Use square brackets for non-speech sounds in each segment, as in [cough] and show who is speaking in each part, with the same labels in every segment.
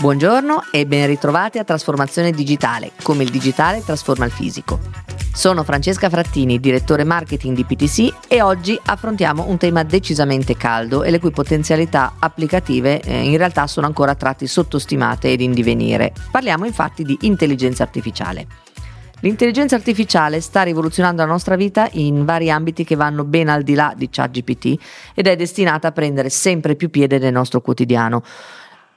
Speaker 1: Buongiorno e ben ritrovati a Trasformazione Digitale, come il digitale trasforma il fisico. Sono Francesca Frattini, direttore marketing di PTC e oggi affrontiamo un tema decisamente caldo e le cui potenzialità applicative eh, in realtà sono ancora a tratti sottostimate ed in divenire. Parliamo infatti di intelligenza artificiale. L'intelligenza artificiale sta rivoluzionando la nostra vita in vari ambiti che vanno ben al di là di ChatGPT ed è destinata a prendere sempre più piede nel nostro quotidiano.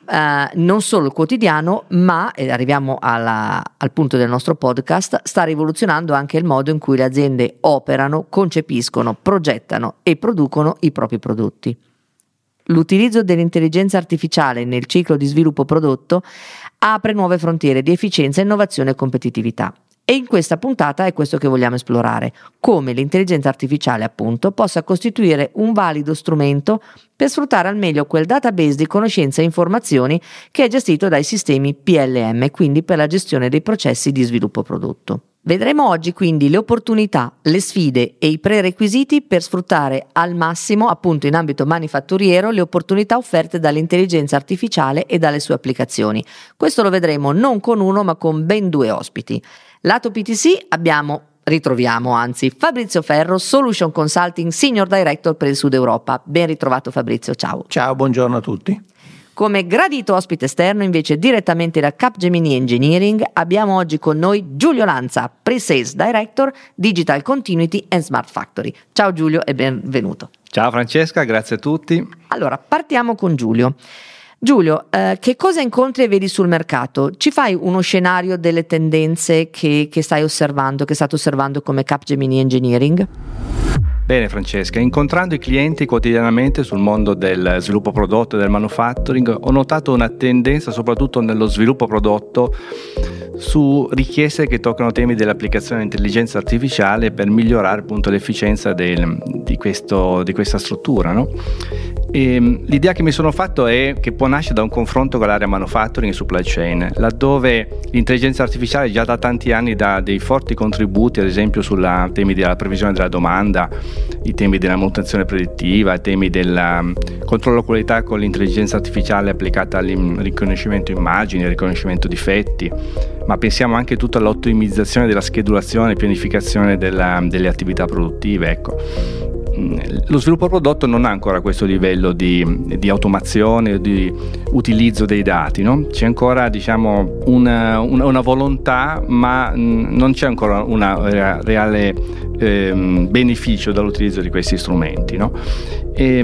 Speaker 1: Uh, non solo il quotidiano, ma, e arriviamo alla, al punto del nostro podcast, sta rivoluzionando anche il modo in cui le aziende operano, concepiscono, progettano e producono i propri prodotti. L'utilizzo dell'intelligenza artificiale nel ciclo di sviluppo prodotto apre nuove frontiere di efficienza, innovazione e competitività. E in questa puntata è questo che vogliamo esplorare, come l'intelligenza artificiale appunto possa costituire un valido strumento per sfruttare al meglio quel database di conoscenze e informazioni che è gestito dai sistemi PLM, quindi per la gestione dei processi di sviluppo prodotto. Vedremo oggi quindi le opportunità, le sfide e i prerequisiti per sfruttare al massimo, appunto in ambito manifatturiero, le opportunità offerte dall'intelligenza artificiale e dalle sue applicazioni. Questo lo vedremo non con uno ma con ben due ospiti. Lato PTC abbiamo ritroviamo anzi Fabrizio Ferro, Solution Consulting Senior Director per il Sud Europa. Ben ritrovato Fabrizio, ciao.
Speaker 2: Ciao, buongiorno a tutti.
Speaker 1: Come gradito ospite esterno, invece direttamente da Capgemini Engineering, abbiamo oggi con noi Giulio Lanza, Pre-Sales Director Digital Continuity and Smart Factory. Ciao Giulio e benvenuto.
Speaker 3: Ciao Francesca, grazie a tutti.
Speaker 1: Allora, partiamo con Giulio. Giulio, eh, che cosa incontri e vedi sul mercato? Ci fai uno scenario delle tendenze che, che stai osservando, che state osservando come Capgemini Engineering?
Speaker 3: Bene Francesca, incontrando i clienti quotidianamente sul mondo del sviluppo prodotto e del manufacturing ho notato una tendenza soprattutto nello sviluppo prodotto su richieste che toccano temi dell'applicazione dell'intelligenza artificiale per migliorare appunto l'efficienza del, di, questo, di, questa struttura. No? E, ehm, l'idea che mi sono fatto è che può nascere da un confronto con l'area manufacturing e supply chain, laddove l'intelligenza artificiale già da tanti anni dà dei forti contributi, ad esempio sui temi della previsione della domanda, i temi della manutenzione predittiva, i temi del um, controllo qualità con l'intelligenza artificiale applicata al riconoscimento immagini, al riconoscimento difetti, ma pensiamo anche tutta all'ottimizzazione della schedulazione e pianificazione della, delle attività produttive. Ecco lo sviluppo prodotto non ha ancora questo livello di, di automazione, di utilizzo dei dati, no? c'è ancora diciamo, una, una, una, volontà ma non c'è ancora un reale eh, beneficio dall'utilizzo di questi strumenti. No? E,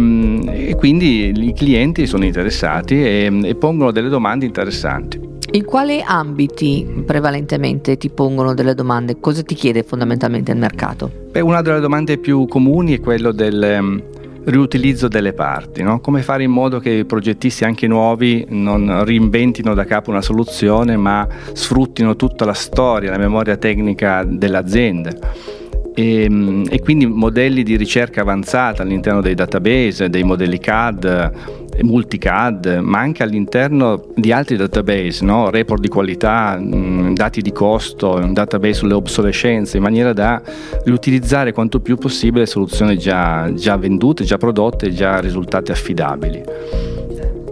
Speaker 3: e, quindi i clienti sono interessati e, e pongono delle domande interessanti.
Speaker 1: In quali ambiti prevalentemente ti pongono delle domande? Cosa ti chiede fondamentalmente il mercato?
Speaker 3: Beh, una delle domande più comuni è quello del um, riutilizzo delle parti, no? come fare in modo che i progettisti anche nuovi non reinventino da capo una soluzione ma sfruttino tutta la storia, la memoria tecnica dell'azienda. E, ehm, e, quindi modelli di ricerca avanzata all'interno dei database, dei modelli CAD, multicad, ma anche all'interno di altri database, no? report di qualità, mh, dati di costo, un database sulle obsolescenze, in maniera da riutilizzare quanto più possibile soluzioni già, già vendute, già prodotte, già risultate affidabili.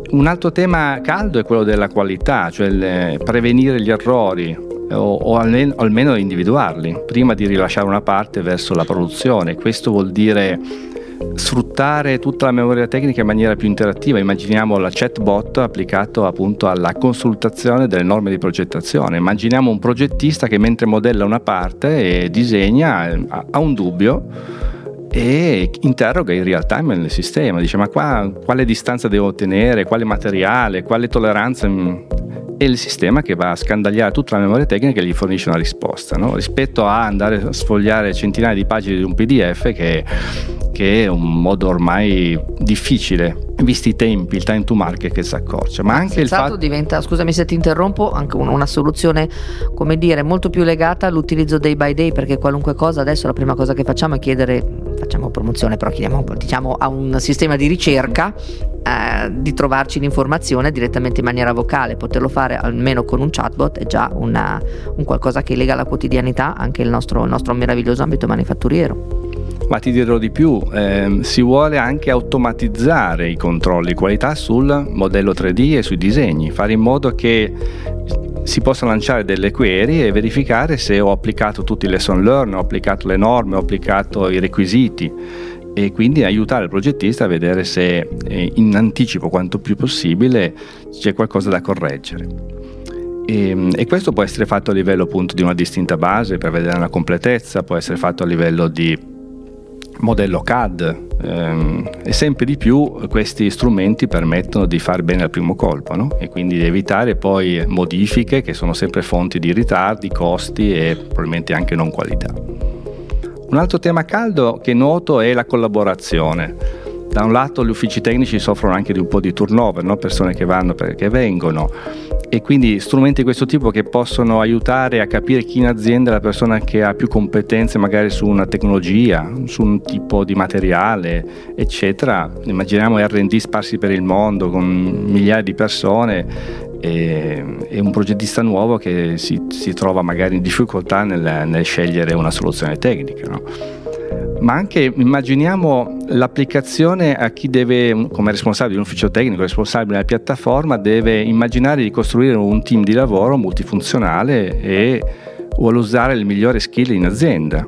Speaker 3: Un altro tema caldo è quello della qualità, cioè prevenire gli errori, o, o, almeno, almeno individuarli prima di rilasciare una parte verso la produzione. Questo vuol dire sfruttare tutta la memoria tecnica in maniera più interattiva. Immaginiamo la chatbot applicato appunto alla consultazione delle norme di progettazione. Immaginiamo un progettista che mentre modella una parte e disegna ha un dubbio e interroga in real time nel sistema, dice ma qua quale distanza devo ottenere, quale materiale, quale tolleranza e il sistema che va a scandagliare tutta la memoria tecnica e gli fornisce una risposta, no? rispetto a andare a sfogliare centinaia di pagine di un PDF che che è un modo ormai difficile, visti i tempi, il time to market che si accorcia. Ma anche il fatto
Speaker 1: diventa, scusami se ti interrompo, anche una, una, soluzione, come dire, molto più legata all'utilizzo day by day, perché qualunque cosa adesso la prima cosa che facciamo è chiedere, facciamo promozione, però chiediamo diciamo, a un sistema di ricerca eh, di trovarci l'informazione direttamente in maniera vocale, poterlo fare almeno con un chatbot è già una, un qualcosa che lega alla quotidianità anche il nostro, il nostro meraviglioso ambito manifatturiero.
Speaker 3: ma ti dirò di più, ehm, si vuole anche automatizzare i controlli qualità sul modello 3D e sui disegni, fare in modo che si possano lanciare delle query e verificare se ho applicato tutti i lesson learn, ho applicato le norme, ho applicato i requisiti e quindi aiutare il progettista a vedere se eh, in anticipo quanto più possibile c'è qualcosa da correggere. E, ehm, e, questo può essere fatto a livello appunto di una distinta base per vedere la completezza, può essere fatto a livello di modello CAD e sempre di più questi strumenti permettono di fare bene al primo colpo no? e quindi di evitare poi modifiche che sono sempre fonti di ritardi, costi e probabilmente anche non qualità. Un altro tema caldo che noto è la collaborazione. Da un lato gli uffici tecnici soffrono anche di un po' di turnover, no? persone che vanno perché vengono e quindi strumenti di questo tipo che possono aiutare a capire chi in azienda è la persona che ha più competenze magari su una tecnologia, su un tipo di materiale, eccetera. Immaginiamo RD sparsi per il mondo con migliaia di persone e, un progettista nuovo che si, si, trova magari in difficoltà nel, nel scegliere una soluzione tecnica. No? Ma anche immaginiamo l'applicazione a chi deve, come responsabile di un ufficio tecnico, responsabile della piattaforma, deve immaginare di costruire un team di lavoro multifunzionale e vuole usare le migliori skill in azienda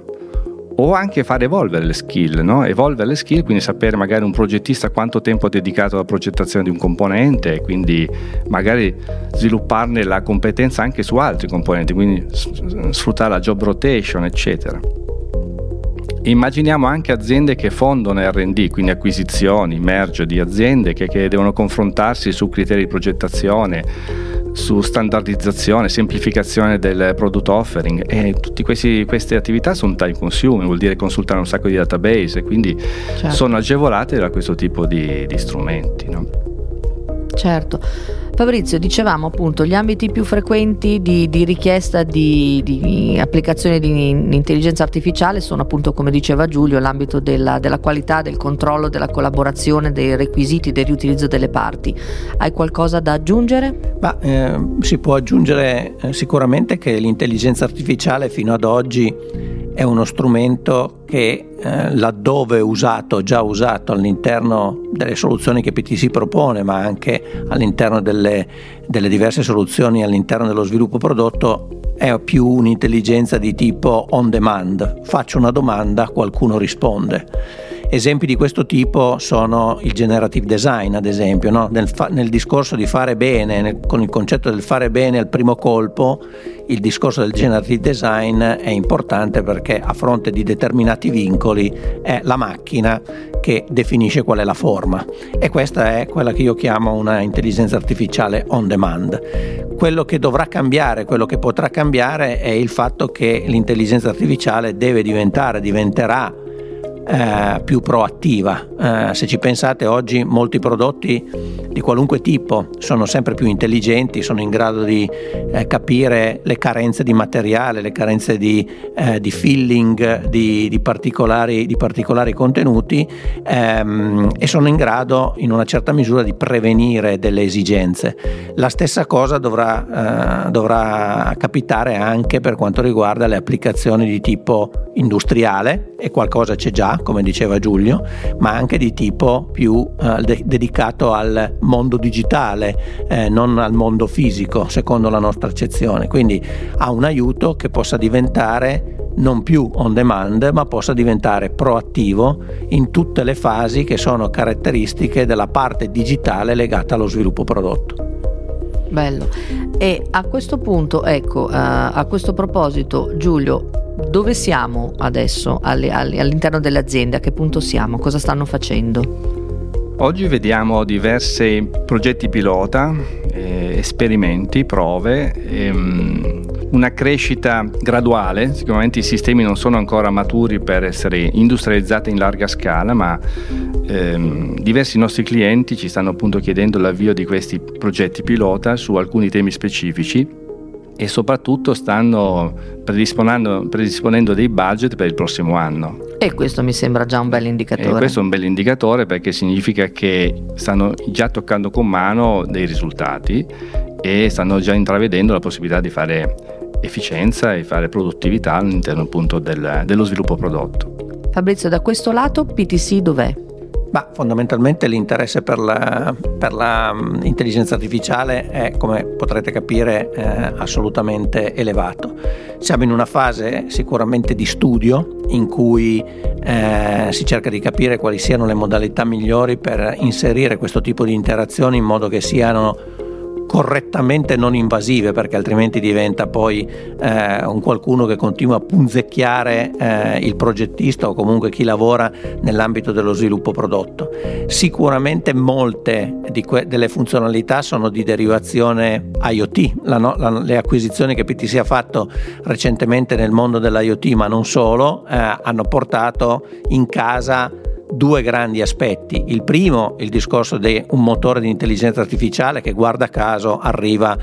Speaker 3: o anche fare evolvere le skill, no? evolvere le skill, quindi sapere magari un progettista quanto tempo ha dedicato alla progettazione di un componente quindi magari svilupparne la competenza anche su altri componenti, quindi sfruttare la job rotation, eccetera. Immaginiamo anche aziende che fondano RD, quindi acquisizioni, merge di aziende che, che devono confrontarsi su criteri di progettazione, su standardizzazione, semplificazione del product offering e tutte queste attività sono time consuming, vuol dire consultare un sacco di database e quindi certo. sono agevolate da questo tipo di, di strumenti. No?
Speaker 1: Certo. Fabrizio, dicevamo appunto gli ambiti più frequenti di, di richiesta di, di, applicazione di intelligenza artificiale sono appunto, come diceva Giulio, l'ambito della, della, qualità, del controllo, della collaborazione, dei requisiti, del riutilizzo delle parti. Hai qualcosa da aggiungere?
Speaker 2: Ma, eh, si può aggiungere eh, sicuramente che l'intelligenza artificiale fino ad oggi è uno strumento che eh, laddove usato, già usato all'interno delle soluzioni che PTC propone, ma anche all'interno delle, delle diverse soluzioni all'interno dello sviluppo prodotto, è più un'intelligenza di tipo on demand. Faccio una domanda, qualcuno risponde Esempi di questo tipo sono il generative design, ad esempio, no? nel, fa- nel, discorso di fare bene, nel, con il concetto del fare bene al primo colpo, il discorso del generative design è importante perché a fronte di determinati vincoli è la macchina che definisce qual è la forma e questa è quella che io chiamo una intelligenza artificiale on demand. Quello che dovrà cambiare, quello che potrà cambiare è il fatto che l'intelligenza artificiale deve diventare, diventerà eh, più proattiva. Eh, se ci pensate oggi molti prodotti di qualunque tipo sono sempre più intelligenti, sono in grado di eh, capire le carenze di materiale, le carenze di, eh, di filling di, di, particolari, di, particolari, contenuti ehm, e sono in grado in una certa misura di prevenire delle esigenze. La stessa cosa dovrà, eh, dovrà capitare anche per quanto riguarda le applicazioni di tipo industriale e qualcosa c'è già, come diceva Giulio, ma anche di tipo più eh, de- dedicato al mondo digitale, eh, non al mondo fisico, secondo la nostra accezione. Quindi ha un aiuto che possa diventare non più on demand, ma possa diventare proattivo in tutte le fasi che sono caratteristiche della parte digitale legata allo sviluppo prodotto.
Speaker 1: Bello. E a questo punto, ecco, uh, a questo proposito, Giulio, dove siamo adesso all'interno delle aziende? A che punto siamo? Cosa stanno facendo?
Speaker 3: Oggi vediamo diversi progetti pilota, eh, esperimenti, prove, ehm, una crescita graduale, sicuramente i sistemi non sono ancora maturi per essere industrializzati in larga scala, ma ehm, diversi nostri clienti ci stanno appunto chiedendo l'avvio di questi progetti pilota su alcuni temi specifici e soprattutto stanno predisponendo, predisponendo, dei budget per il prossimo anno.
Speaker 1: E questo mi sembra già un bel indicatore.
Speaker 3: E questo è un bel indicatore perché significa che stanno già toccando con mano dei risultati e stanno già intravedendo la possibilità di fare efficienza e fare produttività all'interno appunto del, dello sviluppo prodotto.
Speaker 1: Fabrizio, da questo lato PTC dov'è?
Speaker 2: Ma fondamentalmente l'interesse per l'intelligenza mm, artificiale è, come potrete capire, eh, assolutamente elevato. Siamo in una fase sicuramente di studio in cui eh, si cerca di capire quali siano le modalità migliori per inserire questo tipo di interazioni in modo che siano correttamente non invasive perché altrimenti diventa poi eh, un qualcuno che continua a punzecchiare eh, il progettista o comunque chi lavora nell'ambito dello sviluppo prodotto. Sicuramente molte que- delle funzionalità sono di derivazione IoT, la no- la, le acquisizioni che PTC ha fatto recentemente nel mondo dell'IoT ma non solo eh, hanno portato in casa due grandi aspetti. Il primo, il discorso di un motore di intelligenza artificiale che guarda caso arriva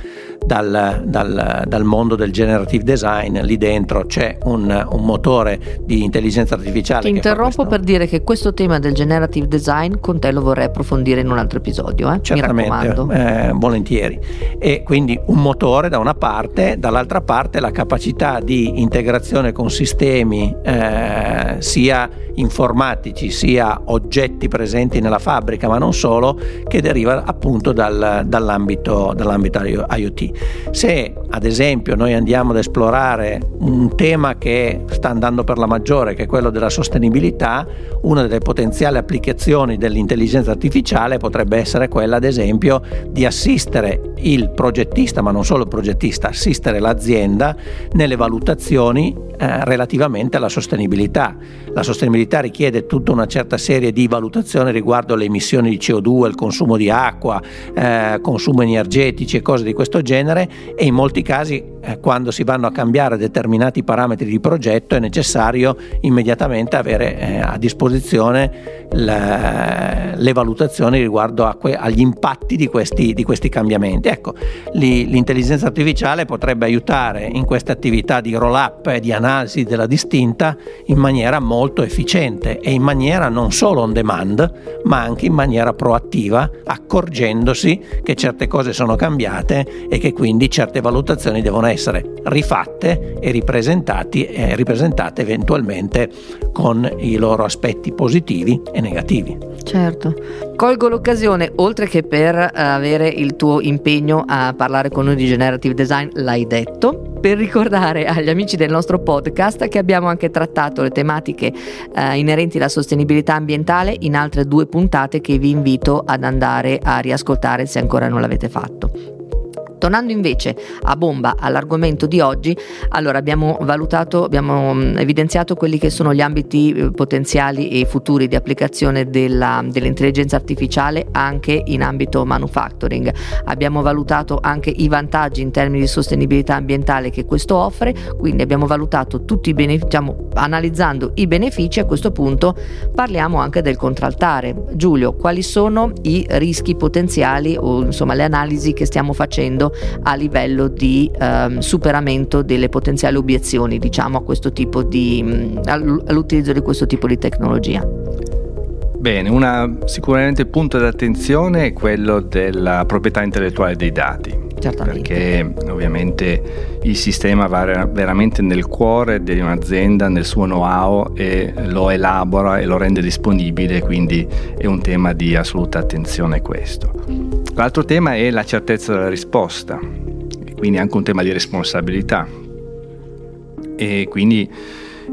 Speaker 2: dal, dal, dal mondo del generative design, lì dentro c'è un, un motore di intelligenza artificiale.
Speaker 1: Ti interrompo per dire che questo tema del generative design con te lo vorrei approfondire in un altro episodio. Eh?
Speaker 2: Certamente, eh, volentieri. E quindi un motore da una parte, dall'altra parte la capacità di integrazione con sistemi eh, sia informatici sia oggetti presenti nella fabbrica, ma non solo, che deriva appunto dal, dall'ambito, dall'ambito IoT. Se ad esempio noi andiamo ad esplorare un tema che sta andando per la maggiore, che è quello della sostenibilità, una delle potenziali applicazioni dell'intelligenza artificiale potrebbe essere quella ad esempio di assistere il progettista, ma non solo il progettista, assistere l'azienda nelle valutazioni eh, relativamente alla sostenibilità. La sostenibilità richiede tutta una certa serie di valutazioni riguardo le emissioni di CO2, il consumo di acqua, eh, consumo energetici e cose di questo genere e in molti casi eh, quando si vanno a cambiare determinati parametri di progetto è necessario immediatamente avere eh, a disposizione la, le valutazioni riguardo que- agli impatti di questi, di questi cambiamenti. Ecco, li, l'intelligenza artificiale potrebbe aiutare in queste attività di roll up e di analisi della distinta in maniera molto efficiente e in maniera non solo on demand ma anche in maniera proattiva accorgendosi che certe cose sono cambiate e che quindi certe valutazioni devono essere rifatte e eh, ripresentate eventualmente con i loro aspetti positivi e negativi.
Speaker 1: Certo. Colgo l'occasione, oltre che per eh, avere il tuo impegno a parlare con noi di generative design, l'hai detto, per ricordare agli amici del nostro podcast che abbiamo anche trattato le tematiche eh, inerenti alla sostenibilità ambientale in altre due puntate che vi invito ad andare a riascoltare se ancora non l'avete fatto. Tornando invece a bomba all'argomento di oggi, allora abbiamo valutato, abbiamo mm, evidenziato quelli che sono gli ambiti eh, potenziali e futuri di applicazione della, dell'intelligenza artificiale anche in ambito manufacturing. Abbiamo valutato anche i vantaggi in termini di sostenibilità ambientale che questo offre, quindi abbiamo valutato tutti i benefici, diciamo, analizzando i benefici, a questo punto parliamo anche del contraltare. Giulio, quali sono i rischi potenziali o insomma le analisi che stiamo facendo? Facendo a livello di ehm, superamento delle potenziali obiezioni diciamo, a questo tipo di, mm, all'utilizzo di questo tipo di tecnologia.
Speaker 3: Bene, una, sicuramente punto d'attenzione è quello della proprietà intellettuale dei dati.
Speaker 1: Certamente.
Speaker 3: Perché ovviamente il sistema va veramente nel cuore di un'azienda, nel suo know-how e lo elabora e lo rende disponibile, quindi è un tema di assoluta attenzione questo. L'altro tema è la certezza della risposta, quindi anche un tema di responsabilità. E quindi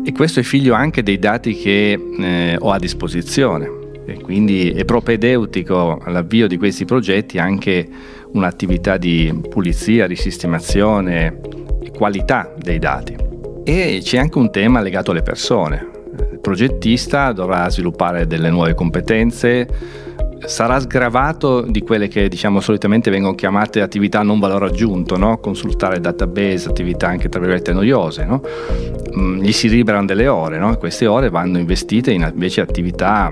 Speaker 3: e questo è figlio anche dei dati che eh, ho a disposizione. E quindi è propedeutico all'avvio di questi progetti anche un'attività di pulizia, di sistemazione e qualità dei dati. E c'è anche un tema legato alle persone. Il progettista dovrà sviluppare delle nuove competenze, sarà sgravato di quelle che diciamo solitamente vengono chiamate attività non valore aggiunto, no? consultare database, attività anche tra virgolette noiose, no? mm, gli si liberano delle ore, no? queste ore vanno investite in invece attività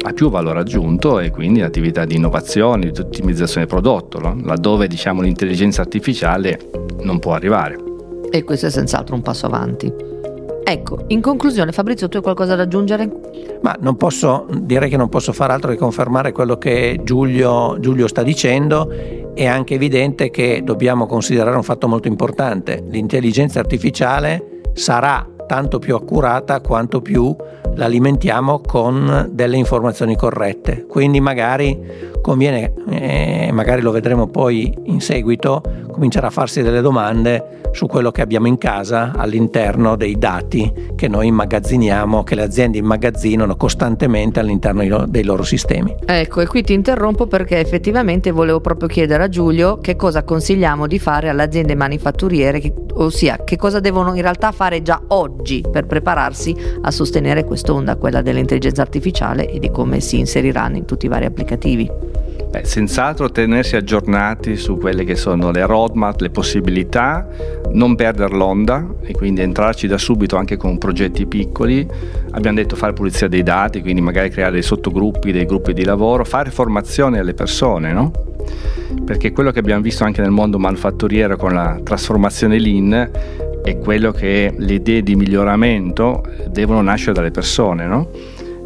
Speaker 3: a più valore aggiunto e quindi attività di innovazione, di ottimizzazione del prodotto, laddove diciamo, l'intelligenza artificiale non può arrivare.
Speaker 1: E questo è senz'altro un passo avanti. Ecco, in conclusione Fabrizio, tu hai qualcosa da aggiungere?
Speaker 2: Ma non posso, direi che non posso fare altro che confermare quello che Giulio, Giulio sta dicendo. È anche evidente che dobbiamo considerare un fatto molto importante. L'intelligenza artificiale sarà tanto più accurata quanto più l'alimentiamo con delle informazioni corrette. Quindi magari conviene, eh, magari lo vedremo poi in seguito, cominciare a farsi delle domande su quello che abbiamo in casa all'interno dei dati che noi immagazziniamo, che le aziende immagazzinano costantemente all'interno dei loro sistemi.
Speaker 1: Ecco, e qui ti interrompo perché effettivamente volevo proprio chiedere a Giulio che cosa consigliamo di fare alle aziende manifatturiere, che, ossia che cosa devono in realtà fare già oggi per prepararsi a sostenere quest'onda, quella dell'intelligenza artificiale e di come si inseriranno in tutti i vari applicativi.
Speaker 3: Beh, senz'altro tenersi aggiornati su quelle che sono le roadmap, le possibilità, non perdere l'onda e quindi entrarci da subito anche con progetti piccoli. Abbiamo detto fare pulizia dei dati, quindi magari creare dei sottogruppi, dei gruppi di lavoro, fare formazione alle persone, no? Perché quello che abbiamo visto anche nel mondo manufatturiero con la trasformazione lean è quello che le idee di miglioramento devono nascere dalle persone, no?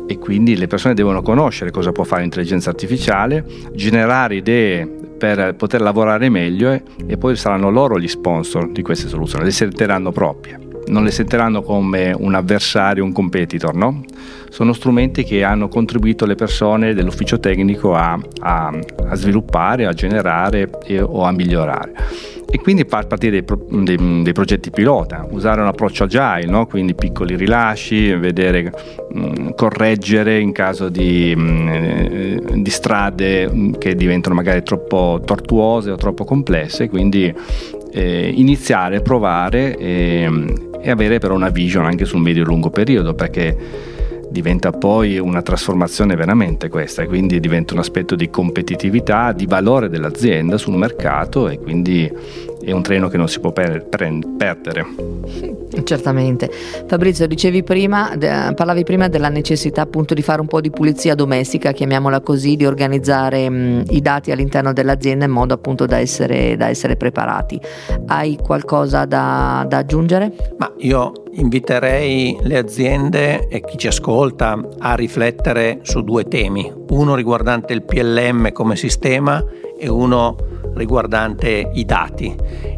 Speaker 3: e quindi le persone devono conoscere cosa può fare l'intelligenza artificiale, generare idee per poter lavorare meglio e, e poi saranno loro gli sponsor di queste soluzioni, le sentiranno proprie, non le sentiranno come un avversario, un competitor, no? Sono strumenti che hanno contribuito le persone dell'ufficio tecnico a, a, a sviluppare, a generare e, o a migliorare e quindi partire dei, dei, dei, progetti pilota, usare un approccio agile, no? quindi piccoli rilasci, vedere, mh, mm, correggere in caso di, mh, mm, eh, di, strade mm, che diventano magari troppo tortuose o troppo complesse, quindi eh, iniziare, provare e, e avere però una vision anche sul medio e lungo periodo perché diventa poi una trasformazione veramente questa e quindi diventa un aspetto di competitività, di valore dell'azienda sul mercato e quindi è un treno che non si può per, per, perdere. [laughs]
Speaker 1: Certamente. Fabrizio, dicevi prima, de, parlavi prima della necessità appunto di fare un po' di pulizia domestica, chiamiamola così, di organizzare mh, i dati all'interno dell'azienda in modo appunto da essere, da essere preparati. Hai qualcosa da, da aggiungere?
Speaker 2: Ma io inviterei le aziende e chi ci ascolta a riflettere su due temi, uno riguardante il PLM come sistema e uno riguardante i dati.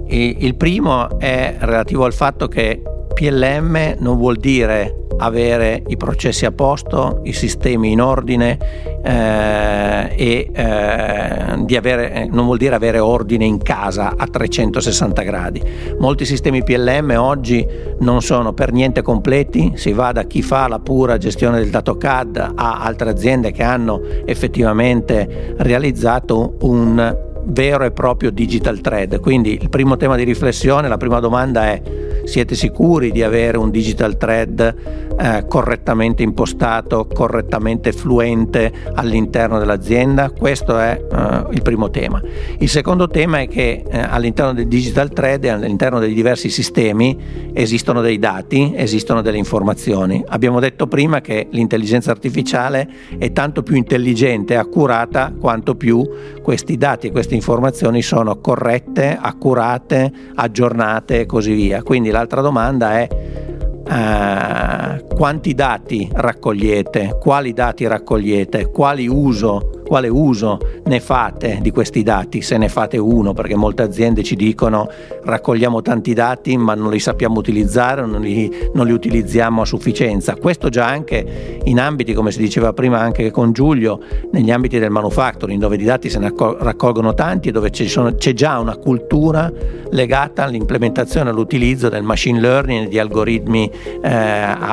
Speaker 2: E il primo è relativo al fatto che PLM non vuol dire avere i processi a posto, i sistemi in ordine eh, e eh, avere, eh, non vuol dire avere ordine in casa a 360 gradi. Molti sistemi PLM oggi non sono per niente completi, si va da chi fa la pura gestione del dato CAD a altre aziende che hanno effettivamente realizzato un vero e proprio digital thread. Quindi il primo tema di riflessione, la prima domanda è siete sicuri di avere un digital thread eh, correttamente impostato, correttamente fluente all'interno dell'azienda? Questo è eh, il primo tema. Il secondo tema è che eh, all'interno del digital thread e all'interno dei diversi sistemi esistono dei dati, esistono delle informazioni. Abbiamo detto prima che l'intelligenza artificiale è tanto più intelligente e accurata quanto più questi dati e queste informazioni sono corrette, accurate, aggiornate e così via. Quindi l'altra domanda è uh, quanti dati raccogliete, quali dati raccogliete, quali uso quale uso ne fate di questi dati, se ne fate uno, perché molte aziende ci dicono raccogliamo tanti dati ma non li sappiamo utilizzare, non li, non li utilizziamo a sufficienza. Questo già anche in ambiti, come si diceva prima anche con Giulio, negli ambiti del manufacturing, dove di dati se ne raccolgono tanti e dove sono, c'è già una cultura legata all'implementazione all'utilizzo del machine learning e di algoritmi eh,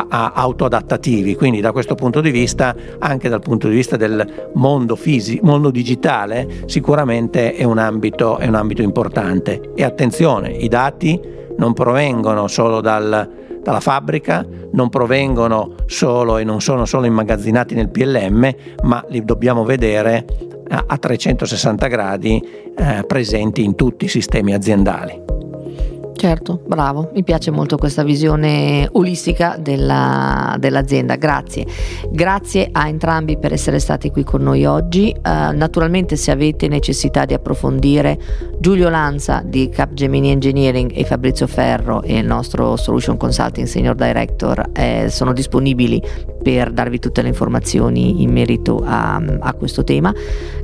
Speaker 2: autoadattativi. Quindi da questo punto di vista, anche dal punto di vista del mondo fisico, mondo digitale, sicuramente è un, ambito, è un ambito importante. E attenzione, i dati non provengono solo dal, dalla fabbrica, non provengono solo e non sono solo immagazzinati nel PLM, ma li dobbiamo vedere a 360 gradi eh, presenti in tutti i sistemi aziendali.
Speaker 1: Certo, bravo, mi piace molto questa visione olistica della, dell'azienda, grazie. Grazie a entrambi per essere stati qui con noi oggi. Uh, naturalmente se avete necessità di approfondire, Giulio Lanza di Capgemini Engineering e Fabrizio Ferro e il nostro Solution Consulting Senior Director eh, sono disponibili per darvi tutte le informazioni in merito a, a, questo tema.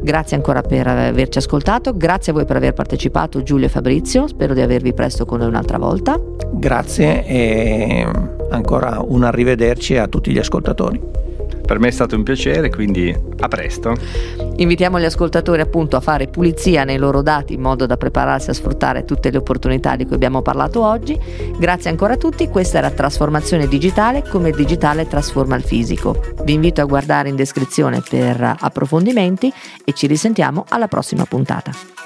Speaker 1: Grazie ancora per averci ascoltato, grazie a voi per aver partecipato Giulio e Fabrizio, spero di avervi presto con noi un'altra volta.
Speaker 2: Grazie e ancora un arrivederci a tutti gli ascoltatori.
Speaker 3: Per me è stato un piacere, quindi a presto.
Speaker 1: Invitiamo gli ascoltatori appunto a fare pulizia nei loro dati in modo da prepararsi a sfruttare tutte le opportunità di cui abbiamo parlato oggi. Grazie ancora a tutti, questa era Trasformazione Digitale come il digitale trasforma il fisico. Vi invito a guardare in descrizione per approfondimenti e ci risentiamo alla prossima puntata.